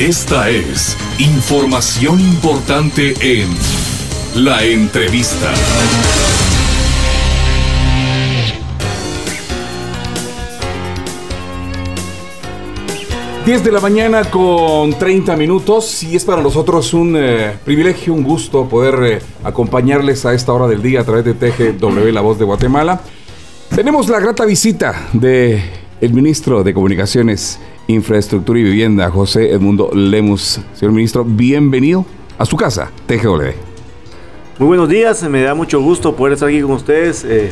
Esta es información importante en la entrevista. 10 de la mañana con 30 minutos y es para nosotros un eh, privilegio, un gusto poder eh, acompañarles a esta hora del día a través de TGW La Voz de Guatemala. Tenemos la grata visita de el ministro de Comunicaciones, Infraestructura y Vivienda, José Edmundo Lemus. Señor ministro, bienvenido a su casa, TGW. Muy buenos días, me da mucho gusto poder estar aquí con ustedes, eh,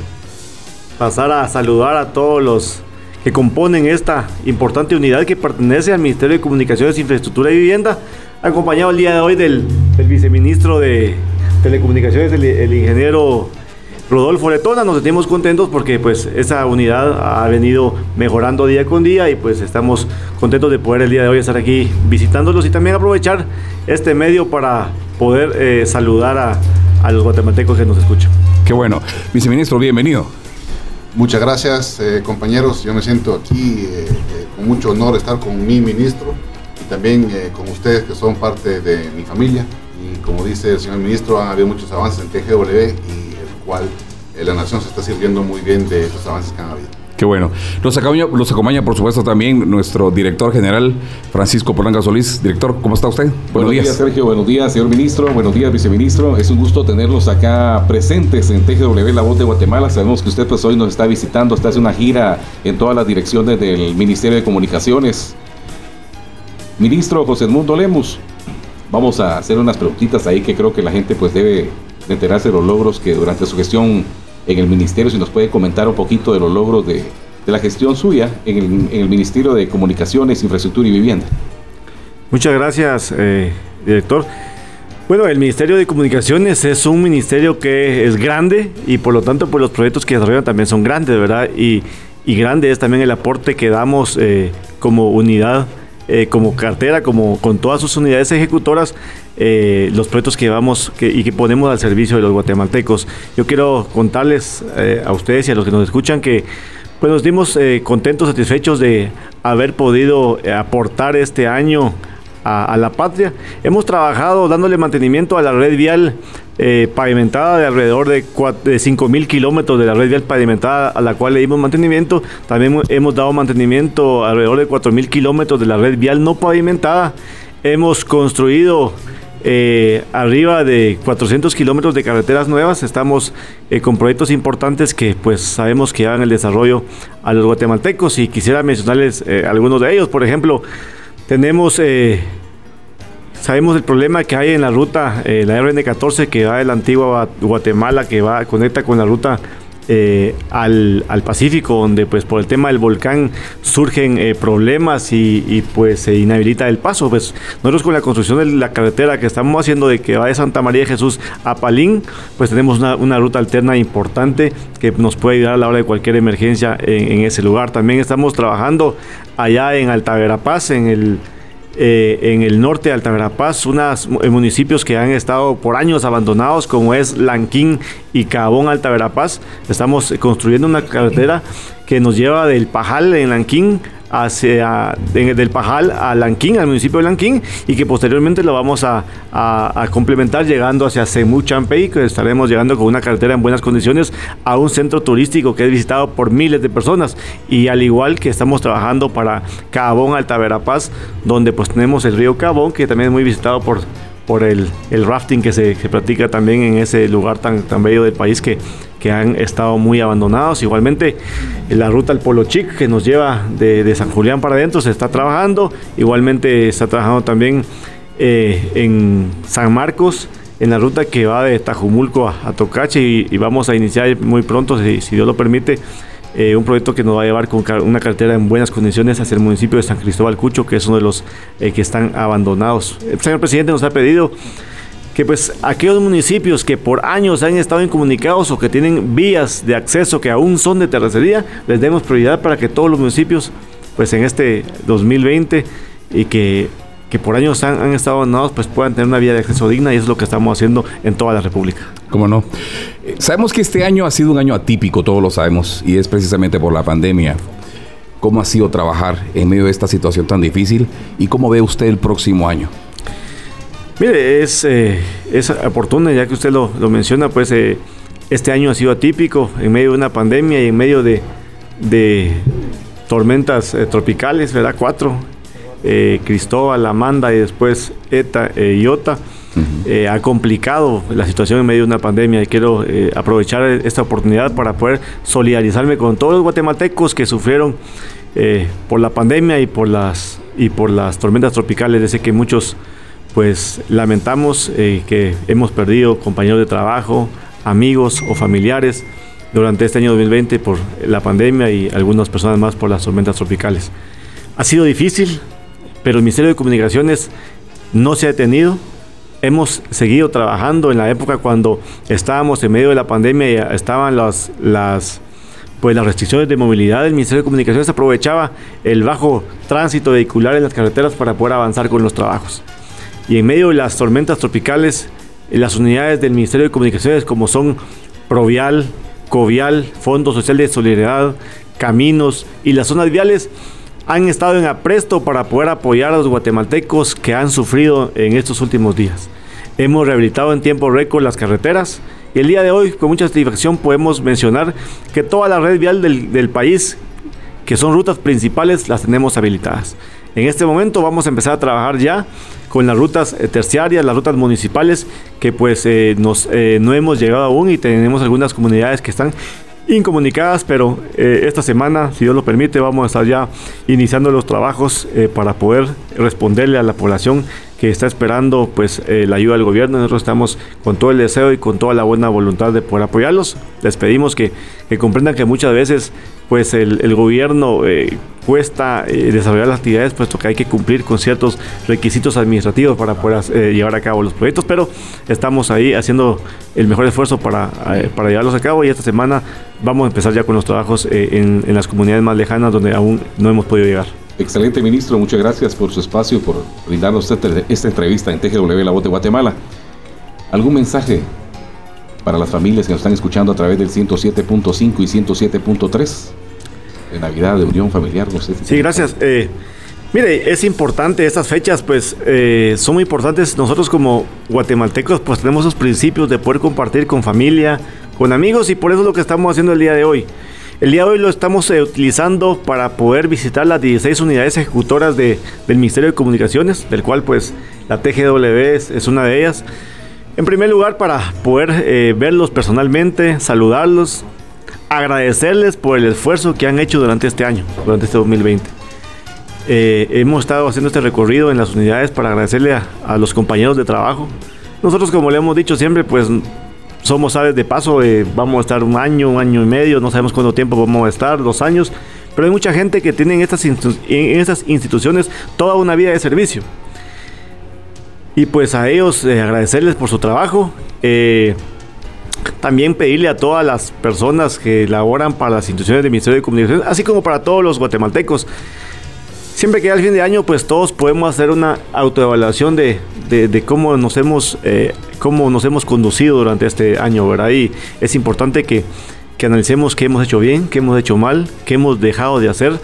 pasar a saludar a todos los que componen esta importante unidad que pertenece al Ministerio de Comunicaciones, Infraestructura y Vivienda, acompañado el día de hoy del, viceministro de Telecomunicaciones, el, ingeniero Rodolfo Letona. Nos sentimos contentos porque pues esa unidad ha venido mejorando día con día y pues estamos contentos de poder el día de hoy estar aquí visitándolos y también aprovechar este medio para poder eh, saludar a, a los guatemaltecos que nos escuchan. Qué bueno. Viceministro, bienvenido. Muchas gracias, eh, compañeros. Yo me siento aquí eh, eh, con mucho honor estar con mi ministro y también con ustedes que son parte de mi familia. Y como dice el señor ministro, han habido muchos avances en TGW y cual la nación se está sirviendo muy bien de esos avances que han habido. Qué bueno. Los acompaña, los acompaña, por supuesto, también nuestro director general, Francisco Polanga Solís. Director, ¿cómo está usted? Buenos, días. Sergio. Buenos días, señor ministro. Buenos días, viceministro. Es un gusto tenerlos acá presentes en TGW La Voz de Guatemala. Sabemos que usted pues hoy nos está visitando, está haciendo una gira en todas las direcciones del Ministerio de Comunicaciones. Ministro José Edmundo Lemus, vamos a hacer unas preguntitas ahí que creo que la gente pues debe enterarse de los logros que durante su gestión en el ministerio, si nos puede comentar un poquito de los logros de, la gestión suya en el, Ministerio de Comunicaciones, Infraestructura y Vivienda. Muchas gracias, eh, director. Bueno, el Ministerio de Comunicaciones es un ministerio que es grande y por lo tanto pues los proyectos que desarrollan también son grandes, ¿verdad? Y, grande es también el aporte que damos eh, como unidad eh, como cartera, como con todas sus unidades ejecutoras, eh, los proyectos que llevamos y que ponemos al servicio de los guatemaltecos. Yo quiero contarles eh, a ustedes y a los que nos escuchan que pues nos dimos contentos, satisfechos de haber podido aportar este año a, la patria. Hemos trabajado dándole mantenimiento a la red vial eh, pavimentada de alrededor de, 5 mil kilómetros de la red vial pavimentada a la cual le dimos mantenimiento. También hemos dado mantenimiento alrededor de 4 mil kilómetros de la red vial no pavimentada. Hemos construido eh, arriba de 400 kilómetros de carreteras nuevas. Estamos eh, con proyectos importantes que pues sabemos que dan el desarrollo a los guatemaltecos y quisiera mencionarles algunos de ellos. Por ejemplo, tenemos, eh, sabemos el problema que hay en la ruta, eh, la RN14 que va de la antigua Guatemala, que va, conecta con la ruta eh, al, Pacífico, donde pues por el tema del volcán surgen problemas y, pues se inhabilita el paso. Pues nosotros con la construcción de la carretera que estamos haciendo de que va de Santa María de Jesús a Palín, pues tenemos una, ruta alterna importante que nos puede ayudar a la hora de cualquier emergencia en, en ese lugar. También estamos trabajando allá en Alta Verapaz, en el, eh, en el norte de Alta Verapaz, unos municipios que han estado por años abandonados, como es Lanquín y Cabón Alta Verapaz. Estamos construyendo una carretera que nos lleva del Pajal en Lanquín hacia del Pajal a Lanquín, al municipio de Lanquín, y que posteriormente lo vamos a, complementar llegando hacia Semú Champey, que estaremos llegando con una carretera en buenas condiciones a un centro turístico que es visitado por miles de personas. Y al igual que estamos trabajando para Cabón, Alta Verapaz, donde pues tenemos el río Cabón, que también es muy visitado por por el, rafting que se, practica también en ese lugar tan, tan bello del país que, que han estado muy abandonados. Igualmente, la ruta al Polo Chic que nos lleva de, San Julián para adentro se está trabajando. Igualmente está trabajando también eh, en San Marcos, en la ruta que va de Tajumulco a, Tocache y, vamos a iniciar muy pronto, si Dios lo permite, eh, un proyecto que nos va a llevar con una carretera en buenas condiciones hacia el municipio de San Cristóbal Cucho, que es uno de los eh, que están abandonados. El señor presidente nos ha pedido que pues aquellos municipios que por años han estado incomunicados o que tienen vías de acceso que aún son de terracería, les demos prioridad para que todos los municipios pues en este 2020 y que que por años han, estado abandonados, pues puedan tener una vía de acceso digna y eso es lo que estamos haciendo en toda la República. ¿Cómo no? Eh, sabemos que este año ha sido un año atípico, todos lo sabemos, y es precisamente por la pandemia. cómo ha sido trabajar en medio de esta situación tan difícil y cómo ve usted el próximo año. Mire, es, eh, es oportuno, ya que usted lo, menciona, pues eh, este año ha sido atípico en medio de una pandemia y en medio de, de tormentas eh, tropicales, ¿verdad? Cuatro, Cristóbal, Amanda y después Eta y Iota. ha complicado la situación en medio de una pandemia y quiero aprovechar esta oportunidad para poder solidarizarme con todos los guatemaltecos que sufrieron por la pandemia y por las, y por las tormentas tropicales. Desde que muchos pues lamentamos eh, que hemos perdido compañeros de trabajo, amigos o familiares durante este año 2020 por la pandemia y algunas personas más por las tormentas tropicales. Ha sido difícil, pero el Ministerio de Comunicaciones no se ha detenido. Hemos seguido trabajando en la época cuando estábamos en medio de la pandemia y estaban las, las, pues las restricciones de movilidad. El Ministerio de Comunicaciones aprovechaba el bajo tránsito vehicular en las carreteras para poder avanzar con los trabajos. Y en medio de las tormentas tropicales, las unidades del Ministerio de Comunicaciones como son Provial, Covial, Fondo Social de Solidaridad, Caminos y las zonas viales han estado en apresto para poder apoyar a los guatemaltecos que han sufrido en estos últimos días. Hemos rehabilitado en tiempo récord las carreteras y el día de hoy con mucha satisfacción podemos mencionar que toda la red vial del, país, que son rutas principales, las tenemos habilitadas. En este momento vamos a empezar a trabajar ya con las rutas eh, terciarias, las rutas municipales, que pues eh, eh, no hemos llegado aún y tenemos algunas comunidades que están incomunicadas, pero esta semana, si Dios lo permite, vamos a estar ya iniciando los trabajos para poder responderle a la población que está esperando pues la ayuda del gobierno. Nosotros estamos con todo el deseo y con toda la buena voluntad de poder apoyarlos. Les pedimos que, que comprendan que muchas veces pues el, el gobierno cuesta eh, desarrollar las actividades, puesto que hay que cumplir con ciertos requisitos administrativos para poder eh, llevar a cabo los proyectos, pero estamos ahí haciendo el mejor esfuerzo para, eh, para llevarlos a cabo y esta semana vamos a empezar ya con los trabajos en las comunidades más lejanas donde aún no hemos podido llegar. Excelente, ministro. Muchas gracias por su espacio, por brindarnos esta entrevista en TGW La Voz de Guatemala. ¿Algún mensaje para las familias que nos están escuchando a través del 107.5 y 107.3? de Navidad, de unión familiar, no sé. sí, gracias. Eh, mire, es importante, estas fechas pues eh, son muy importantes. Nosotros como guatemaltecos pues tenemos esos principios de poder compartir con familia, con amigos y por eso es lo que estamos haciendo el día de hoy. El día de hoy lo estamos eh, utilizando para poder visitar las 16 unidades ejecutoras de, del Ministerio de Comunicaciones, del cual pues la TGW es, es una de ellas. En primer lugar, para poder verlos personalmente, saludarlos, agradecerles por el esfuerzo que han hecho durante este año, durante este 2020. Eh, hemos estado haciendo este recorrido en las unidades para agradecerle a, los compañeros de trabajo. Nosotros, como le hemos dicho siempre, pues somos aves de paso, eh, vamos a estar un año, un año y medio, no sabemos cuánto tiempo vamos a estar, dos años, pero hay mucha gente que tiene en estas, instituciones toda una vida de servicio. Y pues a ellos eh, agradecerles por su trabajo. También pedirle a todas las personas que laboran para las instituciones del Ministerio de Comunicación, así como para todos los guatemaltecos. Siempre que al fin de año, pues todos podemos hacer una autoevaluación de, cómo, nos hemos, eh, cómo nos hemos conducido durante este año, ¿verdad? Y es importante que, que analicemos qué hemos hecho bien, qué hemos hecho mal, qué hemos dejado de hacer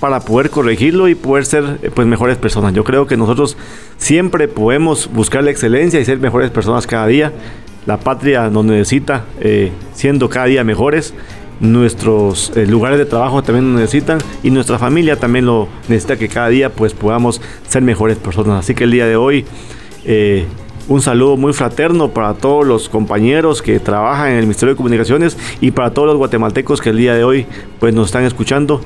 para poder corregirlo y poder ser pues mejores personas. Yo creo que nosotros siempre podemos buscar la excelencia y ser mejores personas cada día la patria nos necesita, eh, siendo cada día mejores. Nuestros eh, lugares de trabajo también nos necesitan y nuestra familia también lo necesita que cada día pues podamos ser mejores personas. Así que el día de hoy eh, un saludo muy fraterno para todos los compañeros que trabajan en el Ministerio de Comunicaciones y para todos los guatemaltecos que el día de hoy pues nos están escuchando.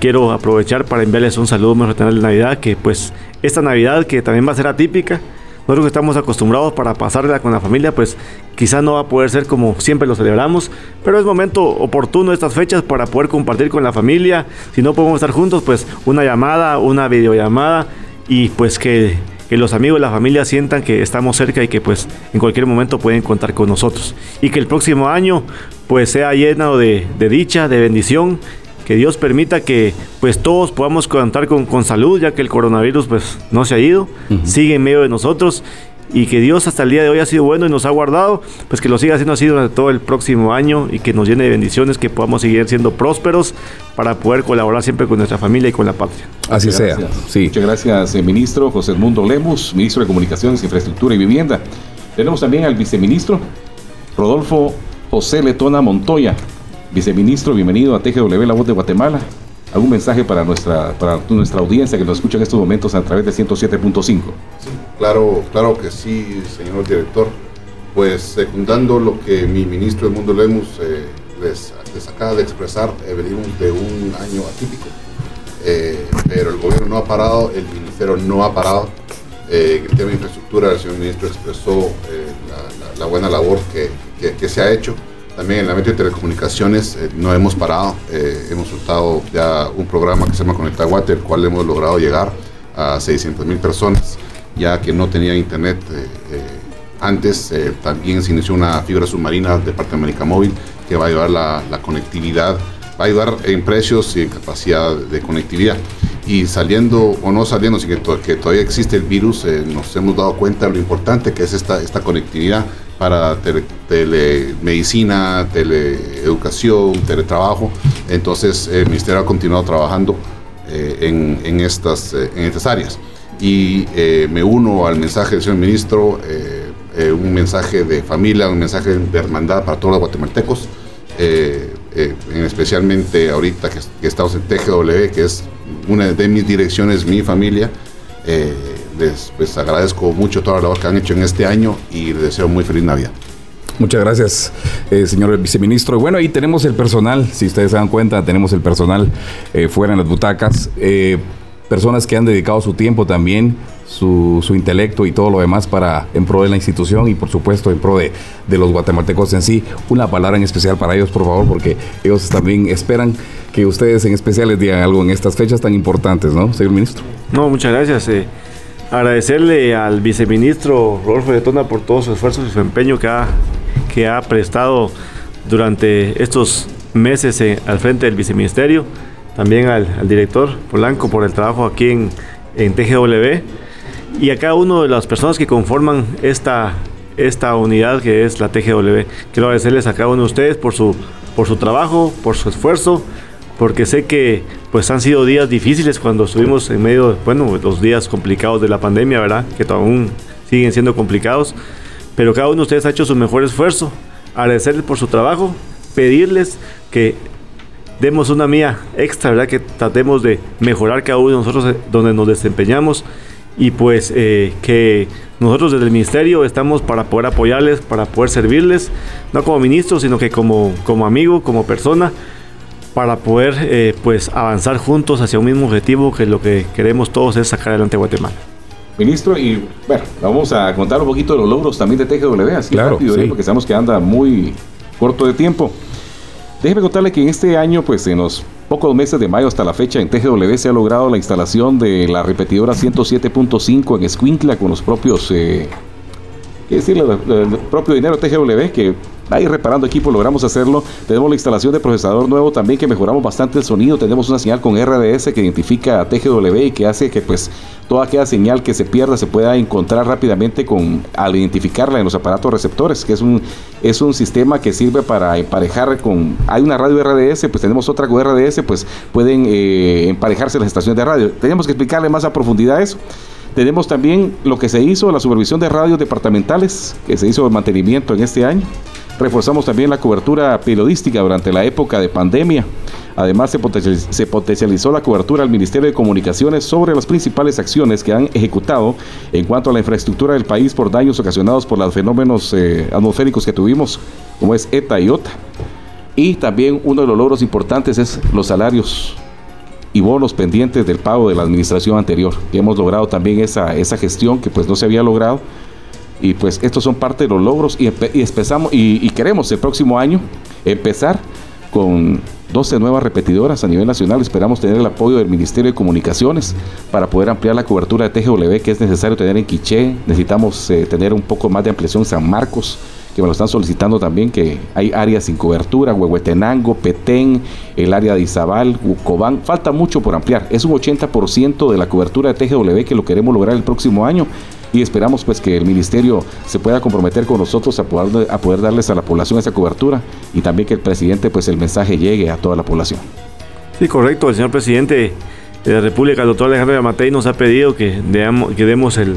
quiero aprovechar para enviarles un saludo muy fraternal de Navidad, que pues esta Navidad que también va a ser atípica, nosotros que estamos acostumbrados para pasarla con la familia, pues quizá no va a poder ser como siempre lo celebramos, pero es momento oportuno estas fechas para poder compartir con la familia. Si no podemos estar juntos, pues una llamada, una videollamada y pues que, los amigos y la familia sientan que estamos cerca y que pues en cualquier momento pueden contar con nosotros. Y que el próximo año pues sea lleno de, de dicha, de bendición. Que Dios permita que pues todos podamos contar con, con salud, ya que el coronavirus pues no se ha ido, sigue en medio de nosotros y que Dios hasta el día de hoy ha sido bueno y nos ha guardado, pues que lo siga haciendo así durante todo el próximo año y que nos llene de bendiciones, que podamos seguir siendo prósperos para poder colaborar siempre con nuestra familia y con la patria. Así sea. Sí. Muchas gracias, eh, ministro José Mundo Lemus, ministro de Comunicaciones, Infraestructura y Vivienda. Tenemos también al viceministro Rodolfo José Letona Montoya. Viceministro, bienvenido a TGW La Voz de Guatemala. ¿Algún mensaje para nuestra, para nuestra audiencia que nos escucha en estos momentos a través de 107.5? Sí, claro, claro que sí, señor director. Pues secundando lo que mi ministro Mundo Lemus eh, les, acaba de expresar, eh, venimos de un año atípico, eh, pero el gobierno no ha parado, el ministerio no ha parado. en el tema de infraestructura, el señor ministro expresó la, buena labor que, que se ha hecho. También en el ámbito de telecomunicaciones eh, no hemos parado. Eh, hemos soltado ya un programa que se llama Conecta Water, el cual hemos logrado llegar a 600 mil personas, ya que no tenían internet eh, antes. también se inició una fibra submarina de parte de América Móvil que va a ayudar la, la conectividad, va a ayudar en precios y en capacidad de conectividad y saliendo o no saliendo, si que, todavía existe el virus, nos hemos dado cuenta de lo importante que es esta, esta conectividad para telemedicina, teleeducación, teletrabajo. Entonces el Ministerio ha continuado trabajando eh, en, estas, eh, en estas áreas. Y eh, me uno al mensaje del señor ministro, un mensaje de familia, un mensaje de hermandad para todos los guatemaltecos, especialmente ahorita que, que, estamos en TGW, que es una de mis direcciones, mi familia les pues, agradezco mucho toda la labor que han hecho en este año y les deseo muy feliz Navidad. Muchas gracias, eh, señor viceministro. Bueno, ahí tenemos el personal, si ustedes se dan cuenta, tenemos el personal eh, fuera en las butacas, eh, personas que han dedicado su tiempo también, su, intelecto y todo lo demás para en pro de la institución y por supuesto en pro de, los guatemaltecos en sí. Una palabra en especial para ellos, por favor, porque ellos también esperan que ustedes en especial les digan algo en estas fechas tan importantes, ¿no, señor ministro? No, muchas gracias agradecerle al viceministro Rodolfo de Tona por todos sus esfuerzos y su empeño que ha, que ha prestado durante estos meses al frente del viceministerio, también al, director Polanco por el trabajo aquí en, en, TGW y a cada una de las personas que conforman esta, esta unidad que es la TGW. Quiero agradecerles a cada uno de ustedes por su, por su trabajo, por su esfuerzo porque sé que pues han sido días difíciles cuando estuvimos en medio, bueno, los días complicados de la pandemia, ¿verdad? Que aún siguen siendo complicados, pero cada uno de ustedes ha hecho su mejor esfuerzo. Agradecerles por su trabajo, pedirles que demos una mía extra, ¿verdad? Que tratemos de mejorar cada uno de nosotros eh, donde nos desempeñamos y pues eh, que nosotros desde el ministerio estamos para poder apoyarles, para poder servirles, no como ministro, sino que como, como amigo, como persona para poder eh, pues avanzar juntos hacia un mismo objetivo que lo que queremos todos es sacar adelante Guatemala. Ministro, y bueno, vamos a contar un poquito de los logros también de TGW, así claro, rápido, porque sabemos que anda muy corto de tiempo. Déjeme contarle que este año, pues en los pocos meses de mayo hasta la fecha, en TGW se ha logrado la instalación de la repetidora 107.5 en Escuintla con los propios, eh, ¿qué decirle? El propio dinero TGW que ahí reparando equipo logramos hacerlo. Tenemos la instalación de procesador nuevo también que mejoramos bastante el sonido. Tenemos una señal con RDS que identifica a TGW y que hace que pues toda aquella señal que se pierda se pueda encontrar rápidamente con al identificarla en los aparatos receptores, que es un es un sistema que sirve para emparejar con hay una radio RDS, pues tenemos otra con RDS, pues pueden eh, emparejarse las estaciones de radio. Tenemos que explicarle más a profundidad eso. Tenemos también lo que se hizo, la supervisión de radios departamentales, que se hizo el mantenimiento en este año. Reforzamos también la cobertura periodística durante la época de pandemia. Además, se potencializó la cobertura al Ministerio de Comunicaciones sobre las principales acciones que han ejecutado en cuanto a la infraestructura del país por daños ocasionados por los fenómenos eh, atmosféricos que tuvimos, como es ETA y OTA. Y también uno de los logros importantes es los salarios y bonos pendientes del pago de la administración anterior. Y hemos logrado también esa, esa gestión que pues no se había logrado y pues estos son parte de los logros y, empezamos y, queremos el próximo año empezar con 12 nuevas repetidoras a nivel nacional. Esperamos tener el apoyo del Ministerio de Comunicaciones para poder ampliar la cobertura de TGW que es necesario tener en Quiché. Necesitamos eh, tener un poco más de ampliación en San Marcos, que me lo están solicitando también, que hay áreas sin cobertura, Huehuetenango, Petén, el área de Izabal, Ucobán. Falta mucho por ampliar. Es un 80% de la cobertura de TGW que lo queremos lograr el próximo año y esperamos pues que el ministerio se pueda comprometer con nosotros a poder, a poder darles a la población esa cobertura y también que el presidente pues el mensaje llegue a toda la población. Sí, correcto, el señor presidente de la República, el doctor Alejandro Yamatei, nos ha pedido que, que demos el,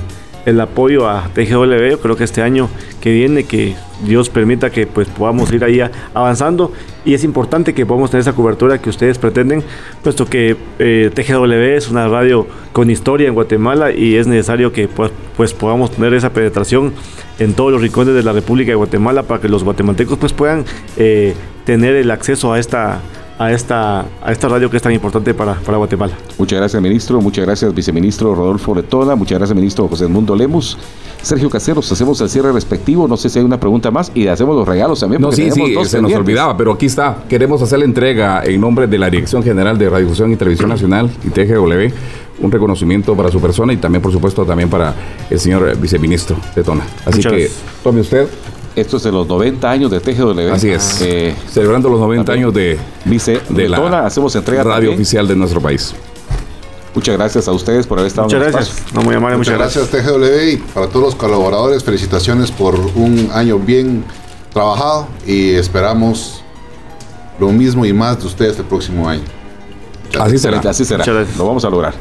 el apoyo a TGW. Yo creo que este año que viene, que Dios permita que pues podamos ir ahí avanzando y es importante que podamos tener esa cobertura que ustedes pretenden, puesto que eh, TGW es una radio con historia en Guatemala y es necesario que pues, pues, podamos tener esa penetración en todos los rincones de la República de Guatemala para que los guatemaltecos pues puedan eh, tener el acceso a esta a esta, a esta radio que es tan importante para, para Guatemala. Muchas gracias, ministro. Muchas gracias, viceministro Rodolfo Letona. Muchas gracias, ministro José Mundo Lemus. Sergio Caseros, hacemos el cierre respectivo. No sé si hay una pregunta más y hacemos los regalos también. No, sí, sí, se nos olvidaba, pero aquí está. Queremos hacer la entrega en nombre de la Dirección General de Radiodifusión y Televisión Nacional y TGW un reconocimiento para su persona y también, por supuesto, también para el señor viceministro Letona. Así que tome usted esto es de los 90 años de TGW. Así es. Eh, Celebrando los 90 años de, Vice, de la hacemos entrega radio oficial de nuestro país. Muchas gracias a ustedes por haber estado muchas gracias. No, muy amable, muchas, gracias. TGW y para todos los colaboradores, felicitaciones por un año bien trabajado y esperamos lo mismo y más de ustedes el próximo año. Así será. Así será. Lo vamos a lograr.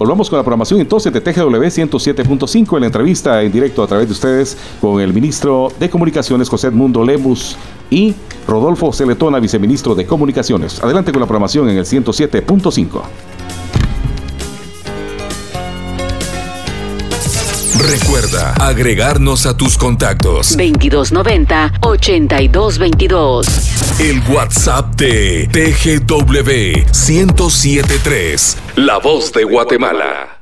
Volvamos con la programación entonces de TGW 107.5 en la entrevista en directo a través de ustedes con el ministro de Comunicaciones José Edmundo Lemus y Rodolfo Celetona, viceministro de Comunicaciones. Adelante con la programación en el 107.5. Recuerda agregarnos a tus contactos. 2290-8222. El WhatsApp de TGW 1073. La voz de Guatemala.